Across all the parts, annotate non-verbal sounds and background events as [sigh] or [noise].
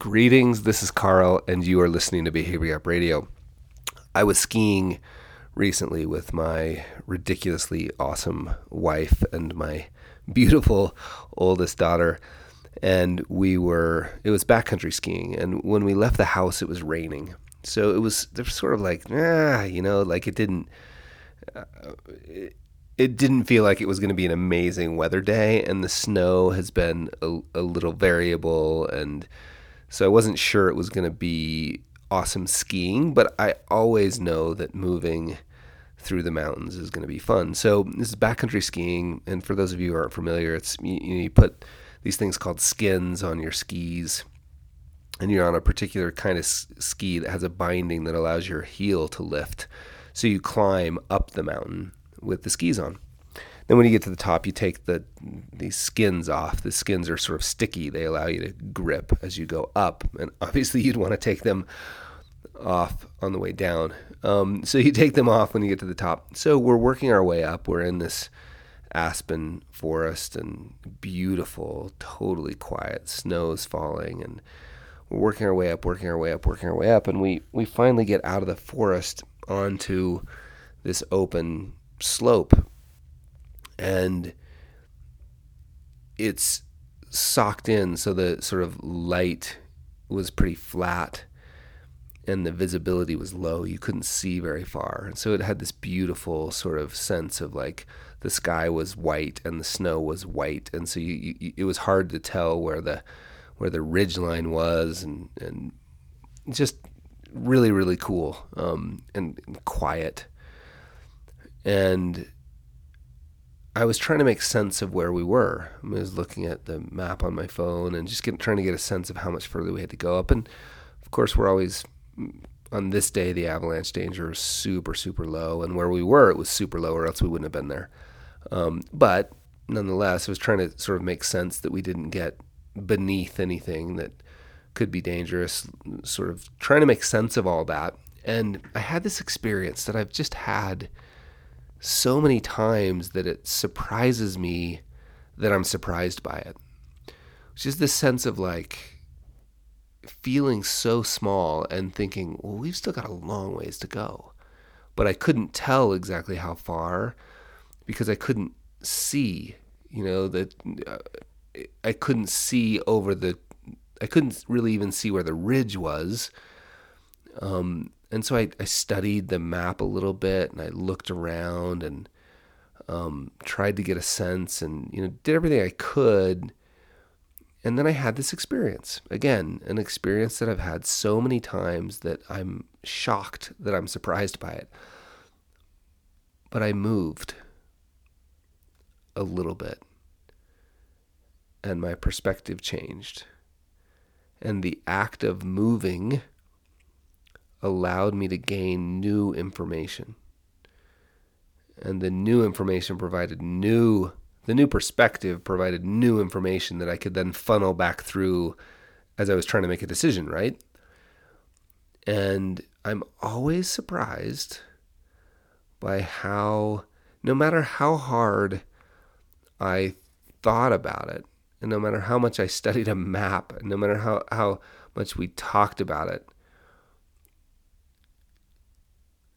Greetings, this is Carl, and you are listening to Behavior Gap Radio. I was skiing recently with my ridiculously awesome wife and my beautiful oldest daughter, and we were, it was backcountry skiing, and when we left the house, it was raining. So it was, there was sort of like, ah, you know, like it didn't, uh, it, it didn't feel like it was going to be an amazing weather day, and the snow has been a, a little variable and so I wasn't sure it was going to be awesome skiing, but I always know that moving through the mountains is going to be fun. So this is backcountry skiing, and for those of you who aren't familiar, it's you, you put these things called skins on your skis, and you're on a particular kind of ski that has a binding that allows your heel to lift. So you climb up the mountain with the skis on. Then when you get to the top, you take the these skins off. The skins are sort of sticky. They allow you to grip as you go up, and [laughs] obviously you'd want to take them off on the way down. Um, so you take them off when you get to the top. So we're working our way up. We're in this aspen forest and beautiful, totally quiet. Snow's falling, and we're working our way up, working our way up, working our way up, and we we finally get out of the forest onto this open slope and it's socked in so the sort of light was pretty flat and the visibility was low. You couldn't see very far. And so it had this beautiful sort of sense of like the sky was white and the snow was white. And so you, you, it was hard to tell where the where the ridge line was and and just really really cool um, and, and quiet. And I was trying to make sense of where we were. I was looking at the map on my phone and just trying to get a sense of how much further we had to go up. And of course, we're always on this day the avalanche danger is super super low, and where we were it was super low, or else we wouldn't have been there. Um, but nonetheless, I was trying to sort of make sense that we didn't get beneath anything that could be dangerous. Sort of trying to make sense of all that, and I had this experience that I've just had so many times that it surprises me that I'm surprised by it. Which is this sense of like feeling so small and thinking, well, we've still got a long ways to go. But I couldn't tell exactly how far because I couldn't see, you know, that uh, I couldn't see over the, I couldn't really even see where the ridge was. Um, and so I, I studied the map a little bit and I looked around and um, tried to get a sense and you know did everything I could. And then I had this experience again, an experience that I've had so many times that I'm shocked that I'm surprised by it. But I moved a little bit and my perspective changed. And the act of moving allowed me to gain new information. And the new information provided new, the new perspective provided new information that I could then funnel back through as I was trying to make a decision, right? And I'm always surprised by how, no matter how hard I thought about it, and no matter how much I studied a map, no matter how, how much we talked about it,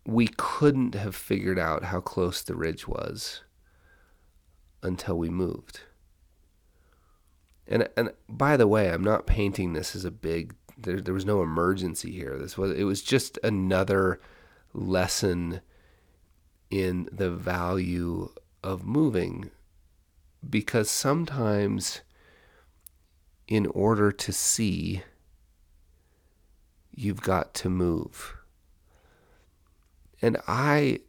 we couldn't have figured out how close the ridge was until we moved. And and by the way, I'm not painting this as a big there there was no emergency here. This was it was just another lesson in the value of moving because sometimes in order to see you've got to move and I,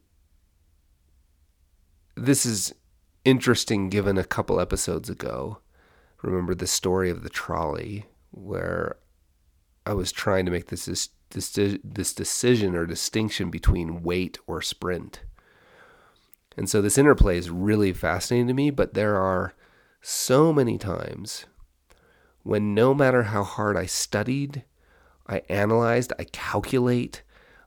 this is interesting given a couple episodes ago. Remember the story of the trolley where I was trying to make this, this, this decision or distinction between wait or sprint. And so this interplay is really fascinating to me, but there are so many times when no matter how hard I studied, I analyzed, I calculate,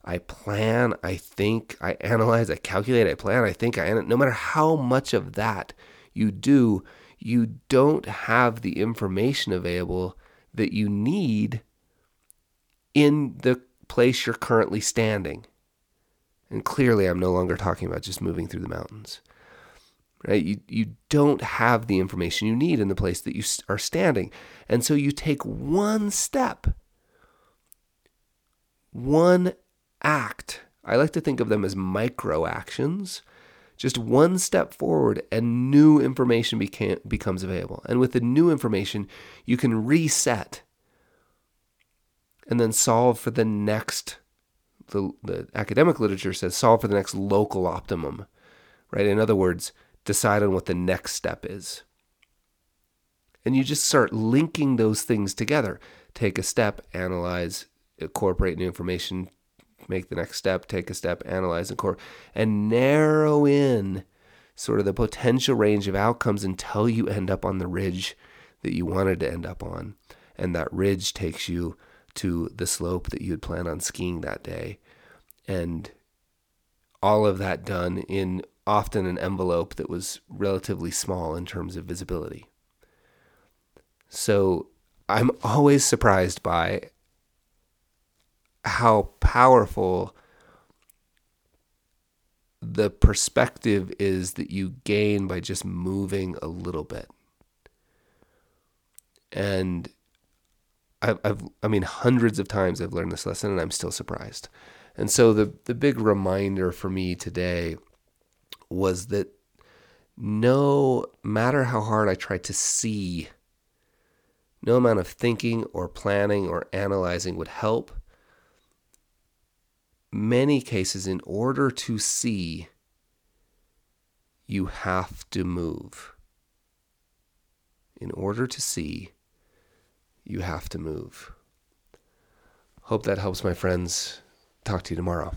I plan, I think, I analyze, I calculate, I plan, I think, I no matter how much of that you do, you don't have the information available that you need in the place you're currently standing. And clearly, I'm no longer talking about just moving through the mountains. Right? You, you don't have the information you need in the place that you are standing. And so you take one step, one act. I like to think of them as micro actions. Just one step forward, and new information became, becomes available. And with the new information, you can reset and then solve for the next the, the academic literature says solve for the next local optimum right in other words decide on what the next step is and you just start linking those things together take a step analyze incorporate new information make the next step take a step analyze incorporate and narrow in sort of the potential range of outcomes until you end up on the ridge that you wanted to end up on and that ridge takes you to the slope that you had planned on skiing that day. And all of that done in often an envelope that was relatively small in terms of visibility. So I'm always surprised by how powerful the perspective is that you gain by just moving a little bit. And I've, I've, I mean, hundreds of times I've learned this lesson and I'm still surprised. And so the, the big reminder for me today was that no matter how hard I try to see, no amount of thinking or planning or analyzing would help. Many cases, in order to see, you have to move. In order to see, you have to move. Hope that helps, my friends. Talk to you tomorrow.